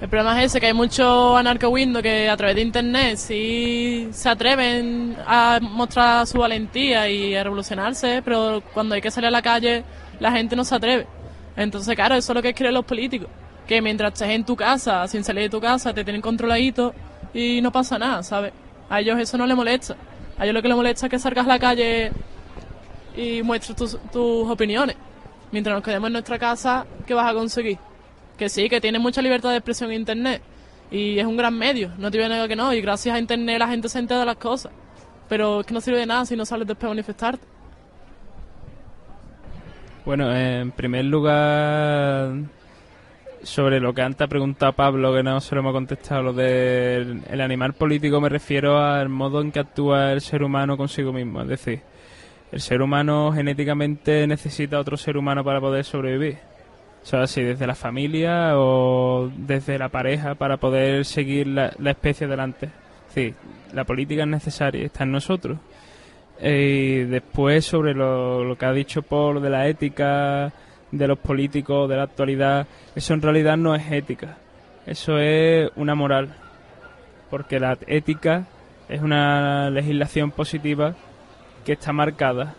El problema es ese, que hay muchos anarco-windows que a través de internet sí se atreven a mostrar su valentía y a revolucionarse, pero cuando hay que salir a la calle la gente no se atreve. Entonces, claro, eso es lo que quieren los políticos. Que mientras estés en tu casa, sin salir de tu casa, te tienen controladito y no pasa nada, ¿sabes? A ellos eso no les molesta. A ellos lo que les molesta es que salgas a la calle y muestres tus, tus opiniones. Mientras nos quedemos en nuestra casa, ¿qué vas a conseguir? Que sí, que tiene mucha libertad de expresión en Internet. Y es un gran medio, no te voy a negar que no. Y gracias a Internet la gente se entera de las cosas. Pero es que no sirve de nada si no sales después a manifestarte. Bueno, en primer lugar, sobre lo que antes ha preguntado Pablo, que no se lo hemos contestado, lo del el animal político, me refiero al modo en que actúa el ser humano consigo mismo. Es decir, el ser humano genéticamente necesita otro ser humano para poder sobrevivir. O sea, si desde la familia o desde la pareja para poder seguir la, la especie adelante. Sí, la política es necesaria, está en nosotros. Y después sobre lo, lo que ha dicho Paul de la ética de los políticos de la actualidad, eso en realidad no es ética, eso es una moral, porque la ética es una legislación positiva que está marcada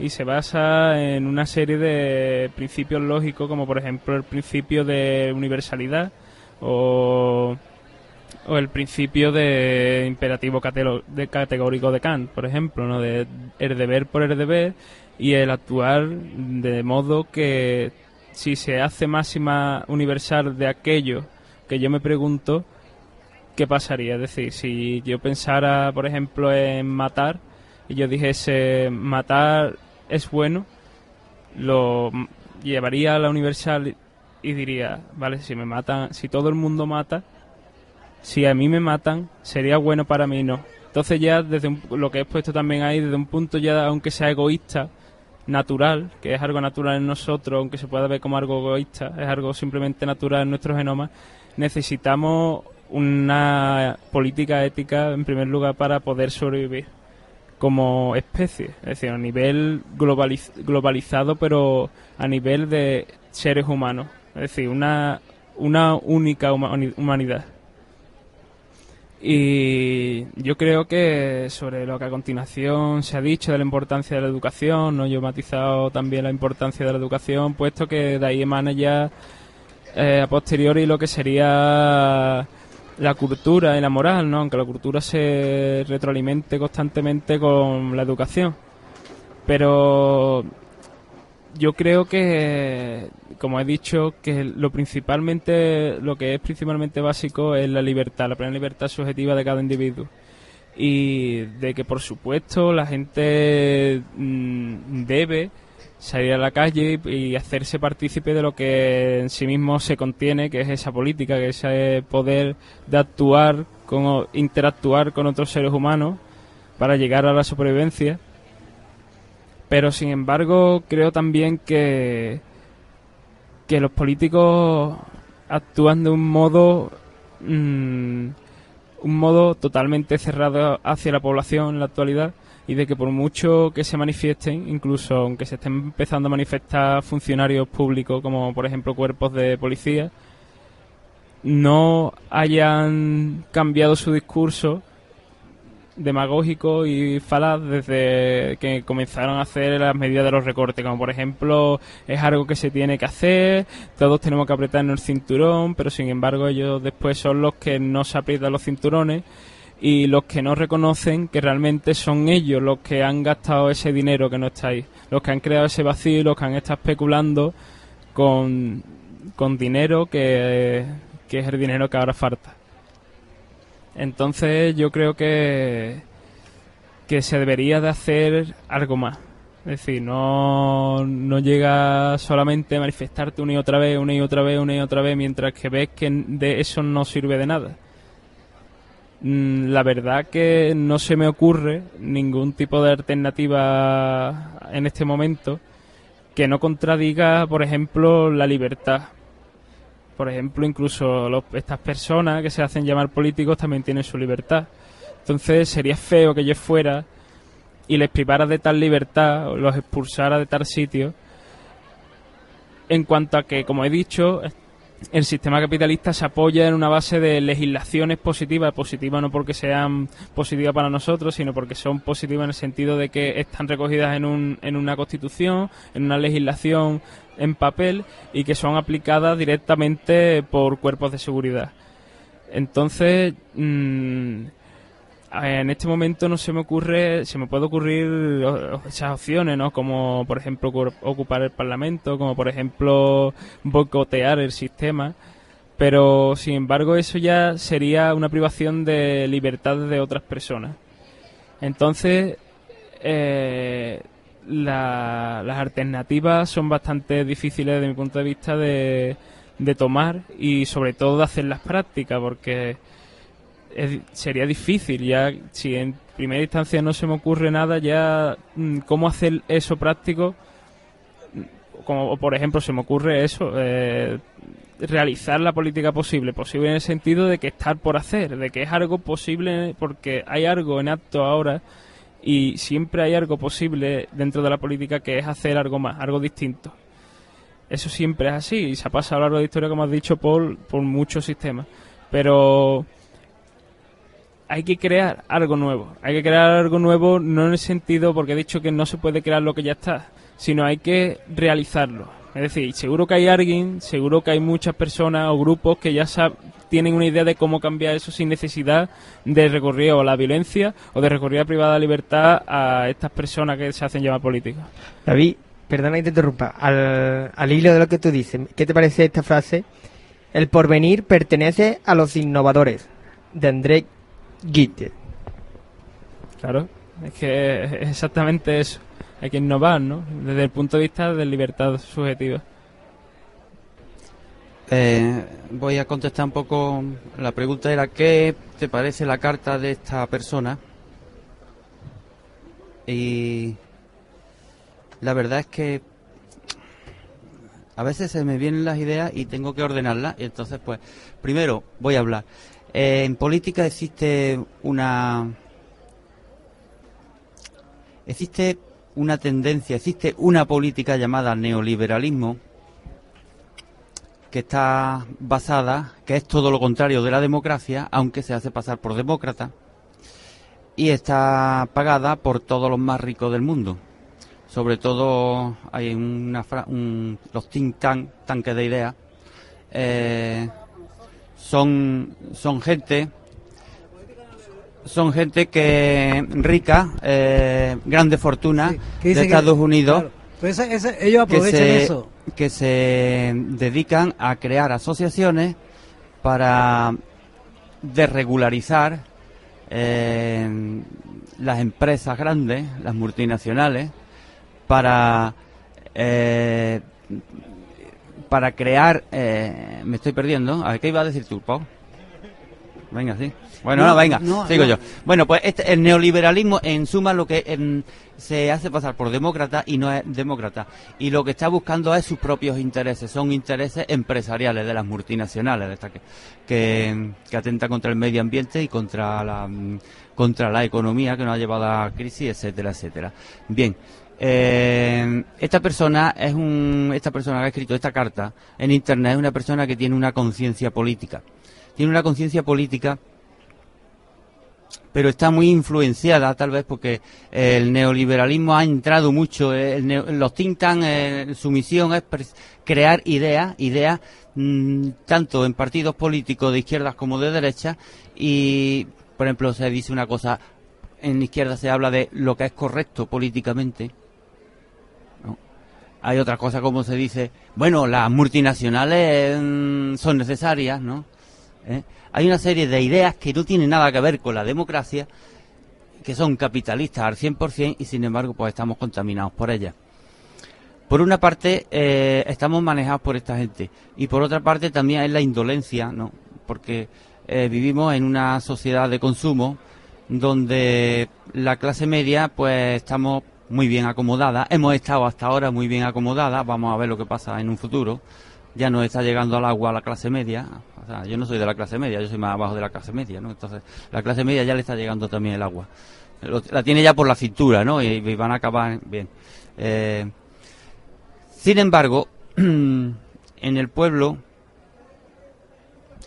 y se basa en una serie de principios lógicos, como por ejemplo el principio de universalidad o, o el principio de imperativo de categórico de Kant, por ejemplo, ¿no? de el deber por el deber y el actuar de modo que si se hace máxima universal de aquello que yo me pregunto, ¿qué pasaría? Es decir, si yo pensara, por ejemplo, en matar y yo dijese matar es bueno, lo llevaría a la universal y diría, vale, si me matan, si todo el mundo mata, si a mí me matan, sería bueno para mí no. Entonces ya desde un- lo que he puesto también ahí, desde un punto ya, aunque sea egoísta, natural, que es algo natural en nosotros, aunque se pueda ver como algo egoísta, es algo simplemente natural en nuestro genoma, necesitamos una política ética en primer lugar para poder sobrevivir como especie, es decir, a nivel globaliz- globalizado, pero a nivel de seres humanos, es decir, una, una única huma- humanidad. Y yo creo que sobre lo que a continuación se ha dicho de la importancia de la educación, ¿no? yo he matizado también la importancia de la educación, puesto que de ahí emana ya eh, a posteriori lo que sería la cultura y la moral, ¿no? aunque la cultura se retroalimente constantemente con la educación. Pero yo creo que, como he dicho, que lo principalmente, lo que es principalmente básico es la libertad, la plena libertad subjetiva de cada individuo. Y de que, por supuesto, la gente mm, debe salir a la calle y, hacerse partícipe de lo que en sí mismo se contiene, que es esa política, que es ese poder de actuar, con, interactuar con otros seres humanos para llegar a la supervivencia. Pero sin embargo, creo también que, que los políticos actúan de un modo mm, un modo totalmente cerrado hacia la población en la actualidad y de que por mucho que se manifiesten, incluso aunque se estén empezando a manifestar funcionarios públicos como por ejemplo cuerpos de policía, no hayan cambiado su discurso demagógico y falaz desde que comenzaron a hacer las medidas de los recortes, como por ejemplo es algo que se tiene que hacer, todos tenemos que apretarnos el cinturón, pero sin embargo ellos después son los que no se aprietan los cinturones y los que no reconocen que realmente son ellos los que han gastado ese dinero que no está ahí, los que han creado ese vacío los que han estado especulando con, con dinero que, que es el dinero que ahora falta. Entonces yo creo que, que se debería de hacer algo más. Es decir, no, no llega solamente a manifestarte una y otra vez, una y otra vez, una y otra vez, mientras que ves que de eso no sirve de nada. Mm, La verdad que no se me ocurre ningún tipo de alternativa en este momento que no contradiga, por ejemplo, la libertad. Por ejemplo, incluso los- estas personas que se hacen llamar políticos también tienen su libertad. Entonces sería feo que yo fuera y les privara de tal libertad o los expulsara de tal sitio. En cuanto a que, como he dicho, el sistema capitalista se apoya en una base de legislaciones positivas, positivas no porque sean positivas para nosotros, sino porque son positivas en el sentido de que están recogidas en, un, en una constitución, en una legislación en papel y que son aplicadas directamente por cuerpos de seguridad. Entonces, mm, en este momento no se me ocurre, se me puede ocurrir esas opciones, ¿no? Como por ejemplo ocupar el Parlamento, como por ejemplo boicotear el sistema, pero sin embargo eso ya sería una privación de libertad de otras personas. Entonces, eh, las alternativas son bastante difíciles desde mi punto de vista de, de tomar y sobre todo de hacerlas prácticas, porque sería difícil ya si en primera instancia no se me ocurre nada ya mm, cómo hacer eso práctico como por ejemplo se me ocurre eso eh, realizar la política posible posible en el sentido de que estar por hacer de que es algo posible porque hay algo en acto ahora y siempre hay algo posible dentro de la política que es hacer algo más algo distinto. Eso siempre es así y se ha pasado a lo largo de la historia como has dicho por por muchos sistemas. Pero hay que crear algo nuevo. Hay que crear algo nuevo no en el sentido, porque he dicho que no se puede crear lo que ya está, sino hay que realizarlo. Es decir, seguro que hay alguien, seguro que hay muchas personas o grupos que ya tienen una idea de cómo cambiar eso sin necesidad de recurrir a la violencia o de recurrir a privada libertad a estas personas que se hacen llamar políticos. David, perdona que te interrumpa. Al, al hilo de lo que tú dices, ¿qué te parece esta frase? El porvenir pertenece a los innovadores, de André Gite. Claro, es que es exactamente eso. Hay que innovar, ¿no? Desde el punto de vista de libertad subjetiva. Eh, voy a contestar un poco. La pregunta era: ¿qué te parece la carta de esta persona? Y la verdad es que a veces se me vienen las ideas y tengo que ordenarlas. Y entonces, pues, primero voy a hablar. Eh, en política existe una existe una tendencia, existe una política llamada neoliberalismo que está basada, que es todo lo contrario de la democracia, aunque se hace pasar por demócrata, y está pagada por todos los más ricos del mundo. Sobre todo hay una los think tank, tanques de ideas, eh, son, son gente son gente que rica, eh, grande fortuna de Estados Unidos. Pues ellos aprovechan que se, eso. Que se dedican a crear asociaciones para desregularizar eh, las empresas grandes, las multinacionales, para eh, para crear... Eh, me estoy perdiendo. A ver, ¿qué iba a decir tú, Pau? Venga, sí. Bueno, no, venga, sigo yo. Bueno, pues este, el neoliberalismo, en suma, lo que se hace pasar por demócrata y no es demócrata. Y lo que está buscando es sus propios intereses. Son intereses empresariales de las multinacionales, de esta que, que, que atenta contra el medio ambiente y contra la, contra la economía que nos ha llevado a crisis, etcétera, etcétera. Bien, eh, esta persona es un, esta persona que ha escrito esta carta en internet es una persona que tiene una conciencia política. Tiene una conciencia política, pero está muy influenciada tal vez porque el neoliberalismo ha entrado mucho. los think eh, su misión es crear ideas, ideas mm, tanto en partidos políticos de izquierdas como de derecha y, por ejemplo, se dice una cosa en izquierda se habla de lo que es correcto políticamente hay otra cosa como se dice, bueno, las multinacionales mm, son necesarias, ¿no? ¿Eh? Hay una serie de ideas que no tienen nada que ver con la democracia, que son capitalistas al 100% y sin embargo pues estamos contaminados por ellas. Por una parte eh, estamos manejados por esta gente y por otra parte también es la indolencia, ¿no? Porque eh, vivimos en una sociedad de consumo donde la clase media pues estamos muy bien acomodada. Hemos estado hasta ahora muy bien acomodada. Vamos a ver lo que pasa en un futuro. Ya no está llegando al agua la clase media. O sea, yo no soy de la clase media, yo soy más abajo de la clase media, ¿no? Entonces, la clase media ya le está llegando también el agua. la tiene ya por la cintura, ¿no? Y, van a acabar bien. Eh, sin embargo, en el pueblo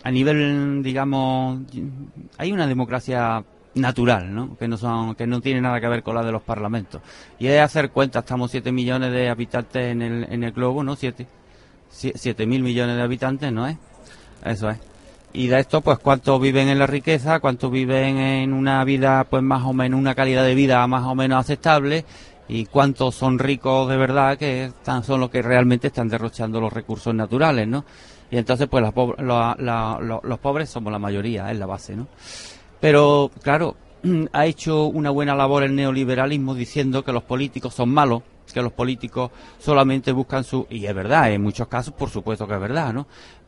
a nivel, digamos, hay una democracia natural, ¿no? Que no son, que no tiene nada que ver con la de los parlamentos. Y es hacer cuenta, estamos 7 millones de habitantes en el, en el globo, ¿no? 7. 7 mil millones de habitantes, ¿no es? Eso es. Y de esto, pues, cuántos viven en la riqueza, cuántos viven en una vida, pues, más o menos, una calidad de vida más o menos aceptable, y cuántos son ricos de verdad, que están, son los que realmente están derrochando los recursos naturales, ¿no? Y entonces, pues, los pobres somos la mayoría, es la base, ¿no? Pero, claro, ha hecho una buena labor el neoliberalismo diciendo que los políticos son malos, que los políticos solamente buscan su... Y es verdad, en muchos casos por supuesto que es verdad, ¿no?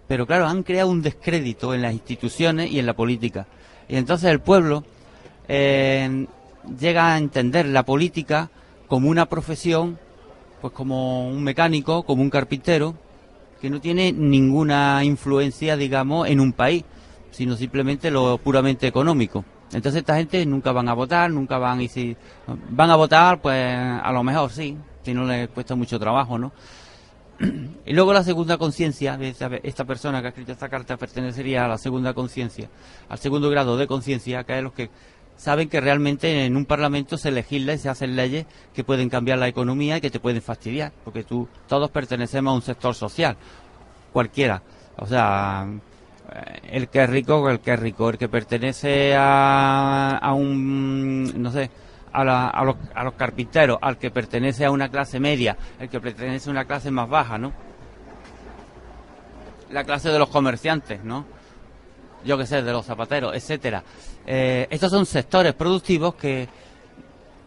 Pero claro, han creado un descrédito en las instituciones y en la política. Y entonces el pueblo eh, llega a entender la política como una profesión, pues como un mecánico, como un carpintero, que no tiene ninguna influencia, digamos, en un país sino simplemente lo puramente económico. Entonces esta gente nunca van a votar, nunca van y si van a votar, pues a lo mejor sí, si no les cuesta mucho trabajo, ¿no? Y luego la segunda conciencia, esta persona que ha escrito esta carta pertenecería a la segunda conciencia, al segundo grado de conciencia, que es los que saben que realmente en un parlamento se legisla y se hacen leyes que pueden cambiar la economía y que te pueden fastidiar, porque tú todos pertenecemos a un sector social, cualquiera. O sea, el que es rico, el que es rico, el que pertenece a, a un, no sé, a, a, los, a los carpinteros, al que pertenece a una clase media, el que pertenece a una clase más baja, ¿no? La clase de los comerciantes, ¿no? Yo qué sé, de los zapateros, etcétera. Eh, estos son sectores productivos que,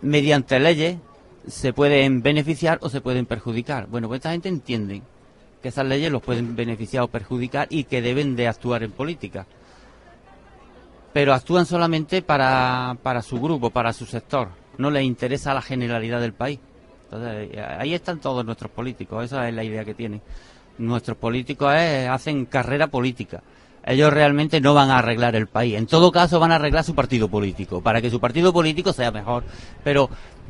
mediante leyes, se pueden beneficiar o se pueden perjudicar. Bueno, pues esta gente entiende que esas leyes los pueden beneficiar o perjudicar y que deben de actuar en política. Pero actúan solamente para, para su grupo, para su sector. No les interesa la generalidad del país. Entonces, ahí están todos nuestros políticos. Esa es la idea que tienen. Nuestros políticos hacen carrera política. Ellos realmente no van a arreglar el país. En todo caso, van a arreglar su partido político, para que su partido político sea mejor. Pero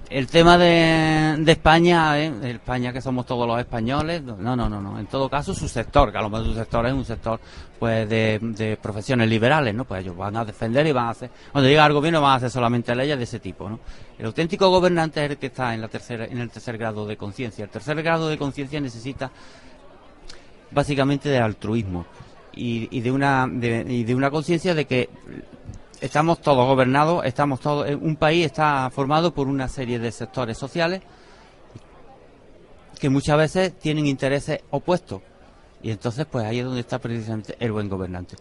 el tema de, de España, ¿eh? España que somos todos los españoles, no, no, no, no. En todo caso, su sector, que a lo mejor su sector es un sector pues de, profesiones liberales, ¿no? Pues ellos van a defender y van a hacer, cuando llega al gobierno van a hacer solamente leyes de ese tipo, ¿no? El auténtico gobernante es el que está en la tercera, en el tercer grado de conciencia. El tercer grado de conciencia necesita básicamente de altruismo y, de una y de una conciencia de que estamos todos gobernados, estamos todos, eh, un país está formado por una serie de sectores sociales que muchas veces tienen intereses opuestos. Y entonces, pues ahí es donde está precisamente el buen gobernante.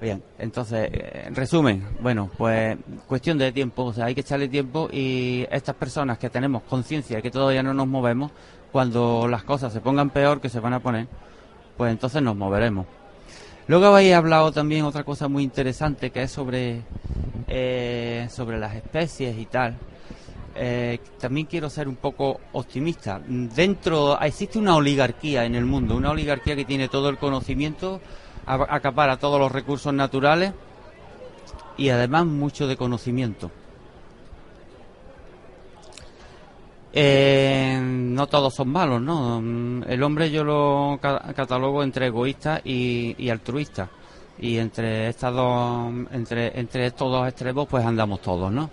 Bien, entonces, en resumen, bueno, pues cuestión de tiempo, o sea, hay que echarle tiempo y estas personas que tenemos conciencia de que todavía no nos movemos, cuando las cosas se pongan peor que se van a poner, pues entonces nos moveremos. Luego habéis hablado también otra cosa muy interesante que es sobre, eh, sobre las especies y tal. Eh, también quiero ser un poco optimista. Dentro existe una oligarquía en el mundo, una oligarquía que tiene todo el conocimiento, acapara todos los recursos naturales y además mucho de conocimiento. Eh, no todos son malos, ¿no? El hombre yo lo catalogo entre egoísta y, altruista. Y entre estas dos, entre, estos dos extremos, pues andamos todos, ¿no?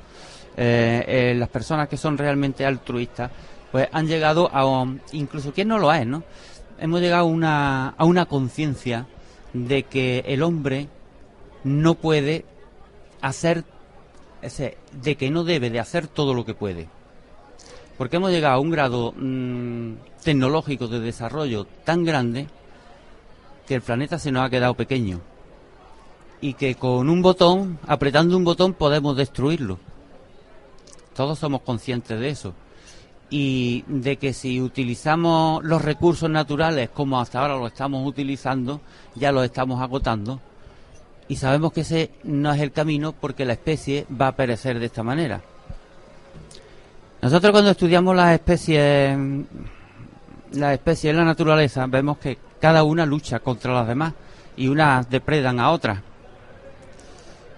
Eh, eh, las personas que son realmente altruistas, pues han llegado a, incluso quien no lo es, ¿no? Hemos llegado una, a una conciencia de que el hombre no puede hacer, de que no debe de hacer todo lo que puede porque hemos llegado a un grado mm, tecnológico de desarrollo tan grande que el planeta se nos ha quedado pequeño y que con un botón, apretando un botón, podemos destruirlo. Todos somos conscientes de eso. Y de que si utilizamos los recursos naturales como hasta ahora lo estamos utilizando, ya los estamos agotando. Y sabemos que ese no es el camino porque la especie va a perecer de esta manera. Nosotros cuando estudiamos las especies, las especies en la naturaleza, vemos que cada una lucha contra las demás y unas depredan a otras.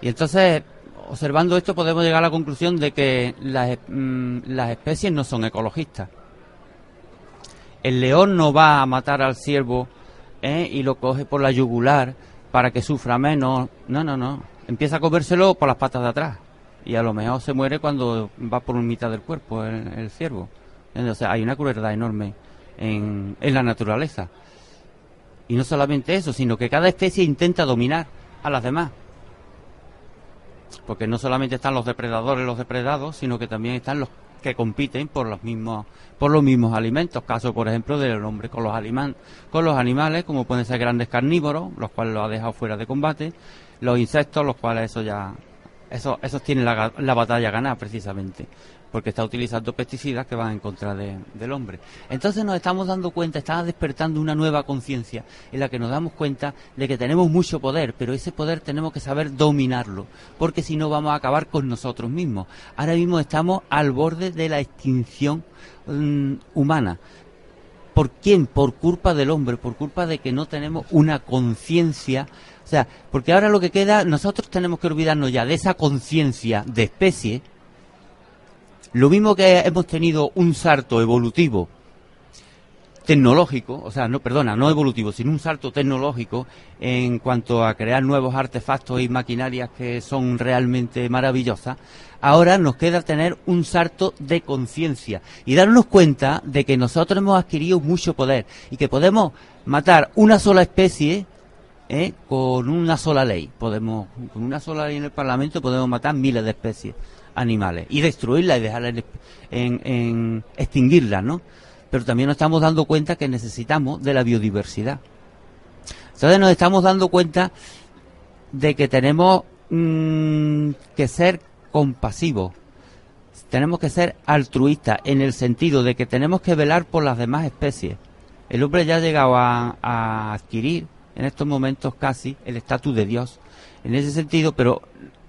Y entonces, observando esto, podemos llegar a la conclusión de que las, mm, las especies no son ecologistas. El león no va a matar al ciervo ¿eh? y lo coge por la yugular para que sufra menos. No, no, no. Empieza a comérselo por las patas de atrás. Y a lo mejor se muere cuando va por mitad del cuerpo el, el ciervo. Entonces hay una crueldad enorme en, en la naturaleza. Y no solamente eso, sino que cada especie intenta dominar a las demás. Porque no solamente están los depredadores, los depredados, sino que también están los que compiten por los mismos por los mismos alimentos caso por ejemplo del hombre con los con los animales como pueden ser grandes carnívoros los cuales lo ha dejado fuera de combate los insectos los cuales eso ya eso, esos tienen la, la batalla ganada precisamente porque está utilizando pesticidas que van en contra del hombre. Entonces nos estamos dando cuenta, está despertando una nueva conciencia en la que nos damos cuenta de que tenemos mucho poder, pero ese poder tenemos que saber dominarlo, porque si no vamos a acabar con nosotros mismos. Ahora mismo estamos al borde de la extinción mm, humana. ¿Por quién? Por culpa del hombre, por culpa de que no tenemos una conciencia o sea, porque ahora lo que queda, nosotros tenemos que olvidarnos ya de esa conciencia de especie. Lo mismo que hemos tenido un salto evolutivo tecnológico, o sea, no, perdona, no evolutivo, sino un salto tecnológico en cuanto a crear nuevos artefactos y maquinarias que son realmente maravillosas, ahora nos queda tener un salto de conciencia y darnos cuenta de que nosotros hemos adquirido mucho poder y que podemos matar una sola especie ¿eh? con una sola ley. Podemos, con una sola ley en el Parlamento podemos matar miles de especies animales y destruirlas y dejarlas en, en, extinguirlas, ¿no? Pero también nos estamos dando cuenta que necesitamos de la biodiversidad. Entonces nos estamos dando cuenta de que tenemos mm, que ser compasivos, tenemos que ser altruistas en el sentido de que tenemos que velar por las demás especies. El hombre ya ha llegado a, a adquirir en estos momentos casi el estatus de Dios. En ese sentido, pero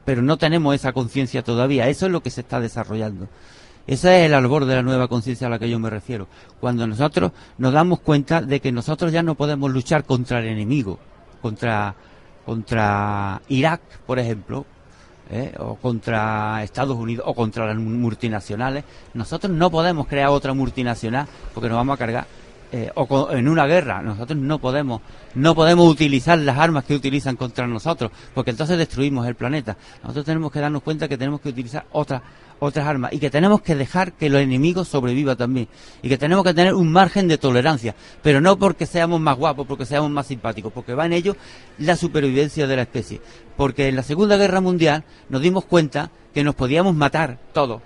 pero no tenemos esa conciencia todavía. Eso es lo que se está desarrollando. Ese es el albor de la nueva conciencia a la que yo me refiero. Cuando nosotros nos damos cuenta de que nosotros ya no podemos luchar contra el enemigo, contra, contra Irak, por ejemplo, ¿eh? o contra Estados Unidos, o contra las multinacionales. Nosotros no podemos crear otra multinacional porque nos vamos a cargar eh, o en una guerra. Nosotros no podemos, no podemos utilizar las armas que utilizan contra nosotros, porque entonces destruimos el planeta. Nosotros tenemos que darnos cuenta que tenemos que utilizar otras otras armas y que tenemos que dejar que los enemigos sobrevivan también y que tenemos que tener un margen de tolerancia, pero no porque seamos más guapos, porque seamos más simpáticos, porque va en ello la supervivencia de la especie. Porque en la Segunda Guerra Mundial nos dimos cuenta que nos podíamos matar todos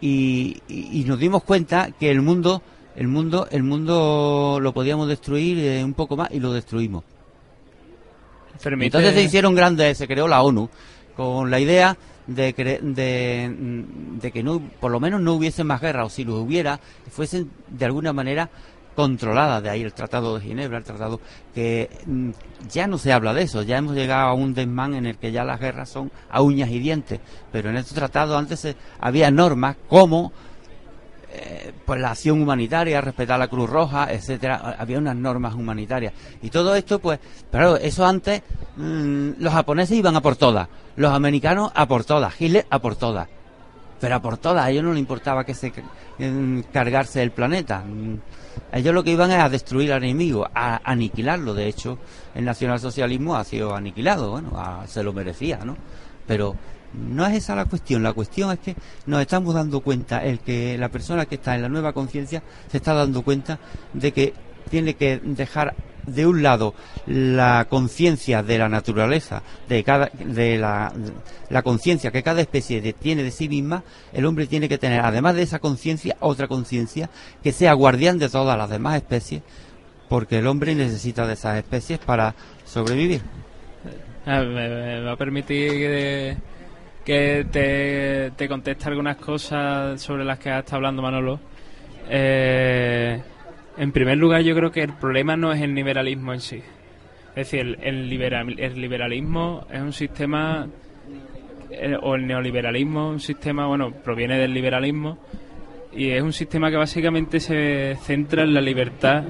y, y nos dimos cuenta que el mundo el mundo, el mundo lo podíamos destruir eh, un poco más y lo destruimos. Entonces se hicieron grandes, se creó la ONU con la idea de, de, de, que no, por lo menos no hubiese más guerra, o si lo hubiera, fuesen de alguna manera controladas. De ahí el Tratado de Ginebra, el Tratado que mm, ya no se habla de eso, ya hemos llegado a un desmán en el que ya las guerras son a uñas y dientes. Pero en estos tratados antes había normas como eh, pues la acción humanitaria, respetar la Cruz Roja, etcétera, había unas normas humanitarias. Y todo esto, pues, pero eso antes, mm, los japoneses iban a por todas, los americanos a por todas, Hitler a por todas. Pero a por todas, a ellos no les importaba que se mm, cargarse el planeta. Mm, ellos lo que iban es a destruir al enemigo, a aniquilarlo. De hecho, el nacionalsocialismo ha sido aniquilado, bueno, se lo merecía, ¿no? Pero no es esa la cuestión, la cuestión es que nos estamos dando cuenta, el que la persona que está en la nueva conciencia se está dando cuenta de que tiene que dejar de un lado la conciencia de la naturaleza, de, cada, de la, la conciencia que cada especie tiene de sí misma, el hombre tiene que tener, además de esa conciencia, otra conciencia que sea guardián de todas las demás especies, porque el hombre necesita de esas especies para sobrevivir. Ah, me, va a permitir que te, te contesta algunas cosas sobre las que estado hablando Manolo. Eh, en primer lugar, yo creo que el problema no es el liberalismo en sí. Es decir, el, el liberalismo es un sistema, eh, o el neoliberalismo, un sistema, bueno, proviene del liberalismo, y es un sistema que básicamente se centra en la libertad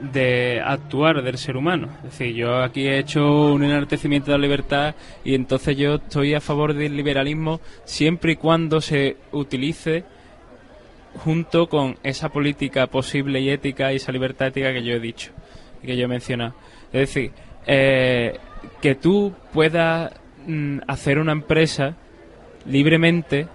de actuar del ser humano. Es decir, yo aquí he hecho un enaltecimiento de la libertad y entonces yo estoy a favor del liberalismo siempre y cuando se utilice junto con esa política posible y ética y esa libertad ética que yo he dicho y que yo he mencionado. Es decir, eh, que tú puedas mm, hacer una empresa libremente,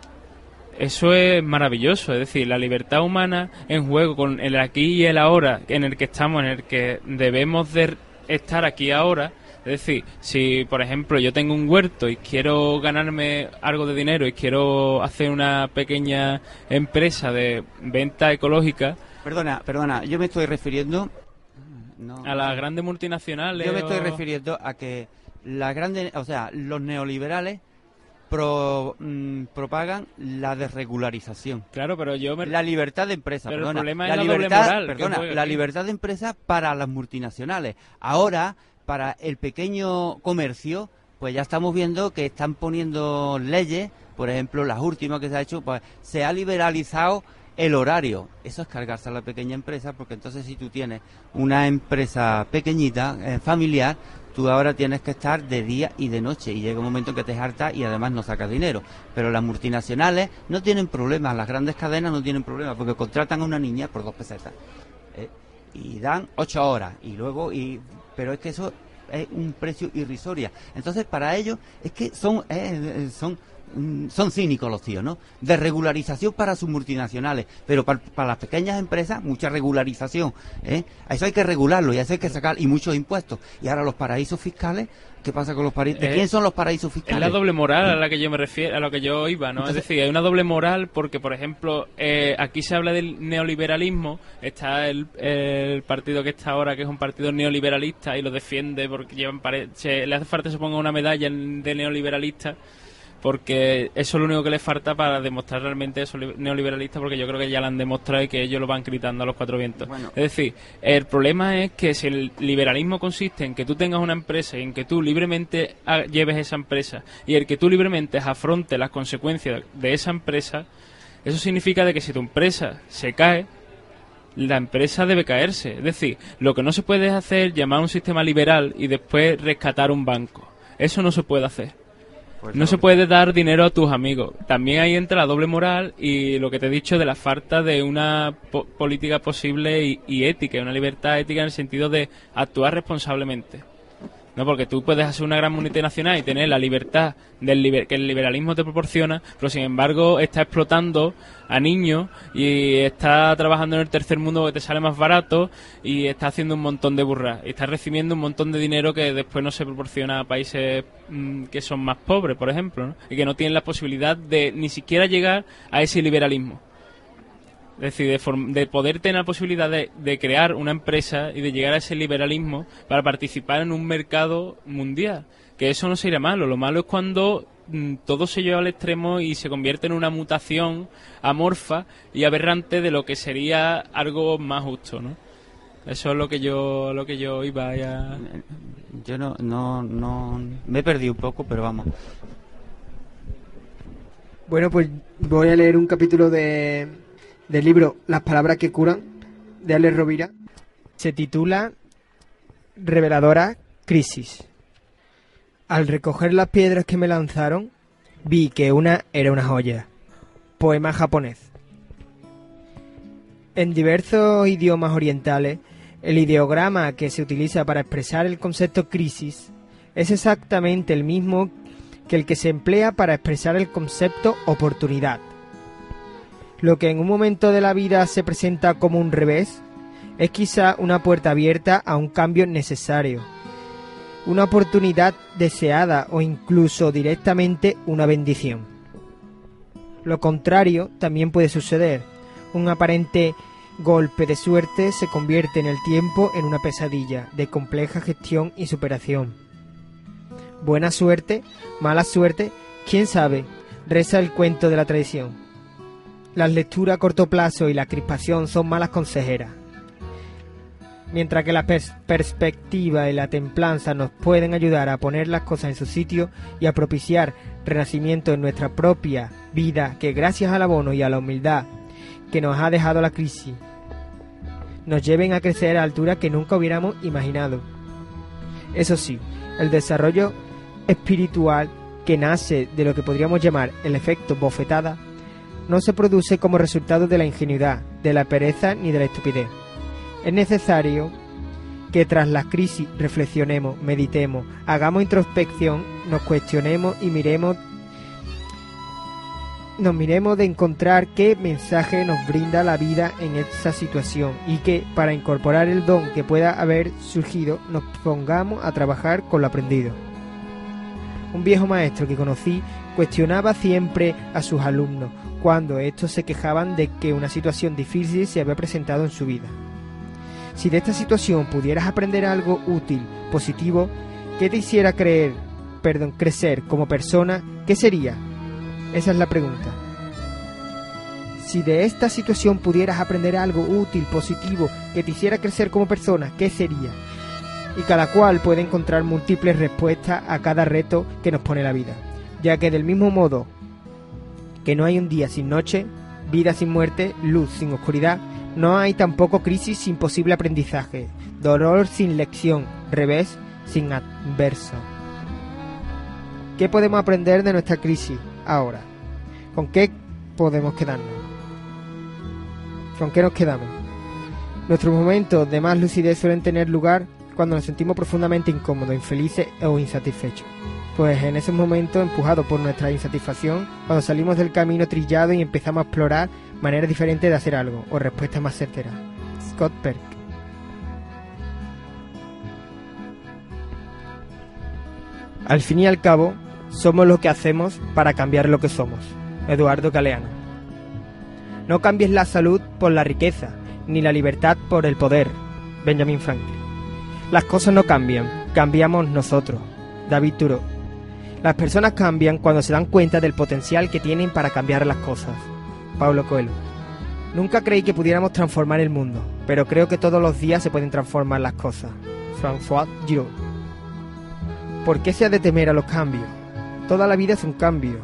eso es maravilloso. Es decir, la libertad humana en juego con el aquí y el ahora en el que estamos, en el que debemos de estar aquí ahora. Es decir, si por ejemplo yo tengo un huerto y quiero ganarme algo de dinero y quiero hacer una pequeña empresa de venta ecológica. Perdona, perdona, yo me estoy refiriendo a las grandes multinacionales. Yo me estoy refiriendo a que las grandes, o sea, los neoliberales pro, mm, propagan la desregularización. Claro, pero yo la libertad de empresa, perdona, la, libertad, perdona, la libertad de empresa para las multinacionales. Ahora, para el pequeño comercio, pues ya estamos viendo que están poniendo leyes, por ejemplo, las últimas que se ha hecho, pues se ha liberalizado el horario. Eso es cargarse a la pequeña empresa, porque entonces si tú tienes una empresa pequeñita, eh, familiar, tú ahora tienes que estar de día y de noche y llega un momento en que te hartas y además no sacas dinero. Pero las multinacionales no tienen problemas, las grandes cadenas no tienen problemas porque contratan a una niña por dos pesetas eh, y dan ocho horas y luego y pero es que eso es un precio irrisoria. Entonces para ellos es que son eh, son Mm, son cínicos los tíos, ¿no? De regularización para sus multinacionales, pero para, las pequeñas empresas, mucha regularización, ¿eh? A eso hay que regularlo y a eso hay que sacar, y muchos impuestos. Y ahora los paraísos fiscales, ¿qué pasa con los paraísos? ¿De eh, quién son los paraísos fiscales? Es la doble moral a la que yo me refiero, a lo que yo iba, ¿no? es decir, hay una doble moral porque, por ejemplo, eh, aquí se habla del neoliberalismo, está el, partido que está ahora, que es un partido neoliberalista, y lo defiende porque llevan se, le hace falta se ponga una medalla de neoliberalista porque eso es lo único que les falta para demostrar realmente eso neoliberalista, porque yo creo que ya lo han demostrado y que ellos lo van gritando a los cuatro vientos. Es decir, el problema es que si el liberalismo consiste en que tú tengas una empresa y en que tú libremente lleves esa empresa y el que tú libremente afrontes las consecuencias de esa empresa, eso significa de que si tu empresa se cae, la empresa debe caerse. Es decir, lo que no se puede hacer es llamar a un sistema liberal y después rescatar un banco. Eso no se puede hacer. Pues no se puede dar dinero a tus amigos. También ahí entra la doble moral y lo que te he dicho de la falta de una política posible y, y ética, una libertad ética en el sentido de actuar responsablemente. No, porque tú puedes hacer una gran multinacional y tener la libertad del que el liberalismo te proporciona, pero sin embargo está explotando a niños y está trabajando en el tercer mundo que te sale más barato y está haciendo un montón de burras. Y está recibiendo un montón de dinero que después no se proporciona a países mm, que son más pobres, por ejemplo, y que no tienen la posibilidad de ni siquiera llegar a ese liberalismo. Es decir, de, poder tener la posibilidad de, crear una empresa y de llegar a ese liberalismo para participar en un mercado mundial. Que eso no sería malo. Lo malo es cuando mm, todo se lleva al extremo y se convierte en una mutación amorfa y aberrante de lo que sería algo más justo, ¿no? Eso es lo que yo, lo que yo iba a... Yo no, no, no... Me he perdido un poco, pero vamos. Bueno, pues voy a leer un capítulo de, del libro Las palabras que curan de Alex Rovira se titula Reveladora Crisis. Al recoger las piedras que me lanzaron, vi que una era una joya. Poema japonés. En diversos idiomas orientales, el ideograma que se utiliza para expresar el concepto crisis es exactamente el mismo que el que se emplea para expresar el concepto oportunidad. Lo que en un momento de la vida se presenta como un revés es quizá una puerta abierta a un cambio necesario, una oportunidad deseada o incluso directamente una bendición. Lo contrario también puede suceder. Un aparente golpe de suerte se convierte en el tiempo en una pesadilla de compleja gestión y superación. Buena suerte, mala suerte, quién sabe, reza el cuento de la tradición. Las lecturas a corto plazo y la crispación son malas consejeras. Mientras que la perspectiva y la templanza nos pueden ayudar a poner las cosas en su sitio y a propiciar renacimiento en nuestra propia vida, que gracias al abono y a la humildad que nos ha dejado la crisis, nos lleven a crecer a alturas que nunca hubiéramos imaginado. Eso sí, el desarrollo espiritual que nace de lo que podríamos llamar el efecto bofetada no se produce como resultado de la ingenuidad, de la pereza ni de la estupidez. Es necesario que tras la crisis reflexionemos, meditemos, hagamos introspección, nos cuestionemos y miremos nos miremos de encontrar qué mensaje nos brinda la vida en esa situación y que para incorporar el don que pueda haber surgido nos pongamos a trabajar con lo aprendido. Un viejo maestro que conocí cuestionaba siempre a sus alumnos cuando estos se quejaban de que una situación difícil se había presentado en su vida. Si de esta situación pudieras aprender algo útil, positivo, que te hiciera creer, perdón, crecer como persona, ¿qué sería? Esa es la pregunta. Si de esta situación pudieras aprender algo útil, positivo, que te hiciera crecer como persona, ¿qué sería? Y cada cual puede encontrar múltiples respuestas a cada reto que nos pone la vida, ya que del mismo modo que no hay un día sin noche, vida sin muerte, luz sin oscuridad, no hay tampoco crisis sin posible aprendizaje, dolor sin lección, revés sin adverso. ¿Qué podemos aprender de nuestra crisis? ahora? ¿Con qué podemos quedarnos? ¿Con qué nos quedamos? Nuestros momentos de más lucidez suelen tener lugar cuando nos sentimos profundamente incómodos, infelices o insatisfechos. Pues en esos momentos, empujados por nuestra insatisfacción, cuando salimos del camino trillado y empezamos a explorar maneras diferentes de hacer algo, o respuestas más certeras. Scott Perk. Al fin y al cabo, somos lo que hacemos para cambiar lo que somos. Eduardo Galeano. No cambies la salud por la riqueza, ni la libertad por el poder. Benjamin Franklin. Las cosas no cambian, cambiamos nosotros. David Turo. Las personas cambian cuando se dan cuenta del potencial que tienen para cambiar las cosas. Pablo Coelho. Nunca creí que pudiéramos transformar el mundo, pero creo que todos los días se pueden transformar las cosas. François Giraud. ¿Por qué se ha de temer a los cambios? Toda la vida es un cambio.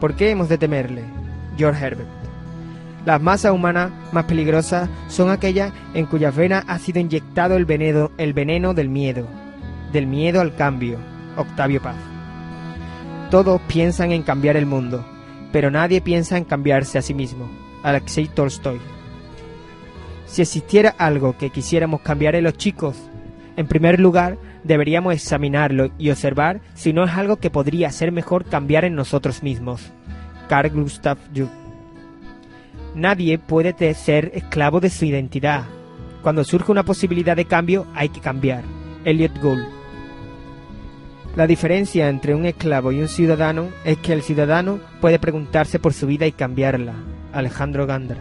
¿Por qué hemos de temerle? George Herbert. Las masas humanas más peligrosas son aquellas en cuyas venas ha sido inyectado el veneno, el veneno del miedo, del miedo al cambio. Octavio Paz. Todos piensan en cambiar el mundo, pero nadie piensa en cambiarse a sí mismo. Alexei Tolstoy. Si existiera algo que quisiéramos cambiar en los chicos, en primer lugar deberíamos examinarlo y observar si no es algo que podría ser mejor cambiar en nosotros mismos. Carl Gustav Jung. Nadie puede ser esclavo de su identidad. Cuando surge una posibilidad de cambio, hay que cambiar. Elliot Gould. La diferencia entre un esclavo y un ciudadano es que el ciudadano puede preguntarse por su vida y cambiarla. Alejandro Gandra.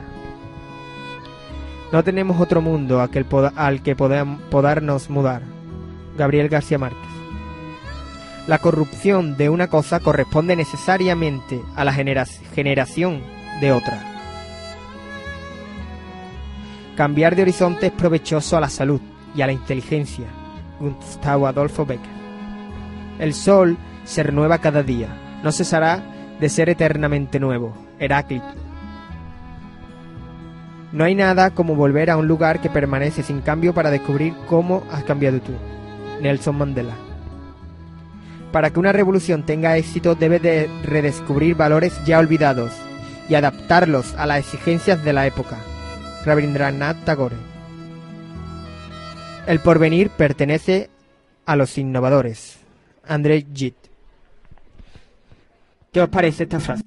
No tenemos otro mundo al que podernos mudar. Gabriel García Márquez. La corrupción de una cosa corresponde necesariamente a la generación de otra. Cambiar de horizonte es provechoso a la salud y a la inteligencia. Gustavo Adolfo Becker. El sol se renueva cada día, no cesará de ser eternamente nuevo. Heráclito. No hay nada como volver a un lugar que permanece sin cambio para descubrir cómo has cambiado tú. Nelson Mandela. Para que una revolución tenga éxito debe de redescubrir valores ya olvidados y adaptarlos a las exigencias de la época. Rabindranath Tagore. El porvenir pertenece a los innovadores. André Gide. ¿Qué os parece esta frase?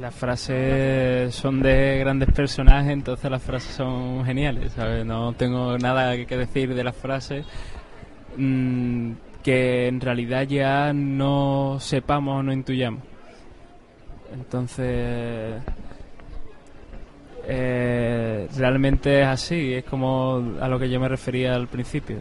Las frases son de grandes personajes, entonces las frases son geniales, ¿sabes? No tengo nada que decir de las frases mm, que en realidad ya no sepamos o no intuyamos. Entonces, eh, realmente es así, es como a lo que yo me refería al principio.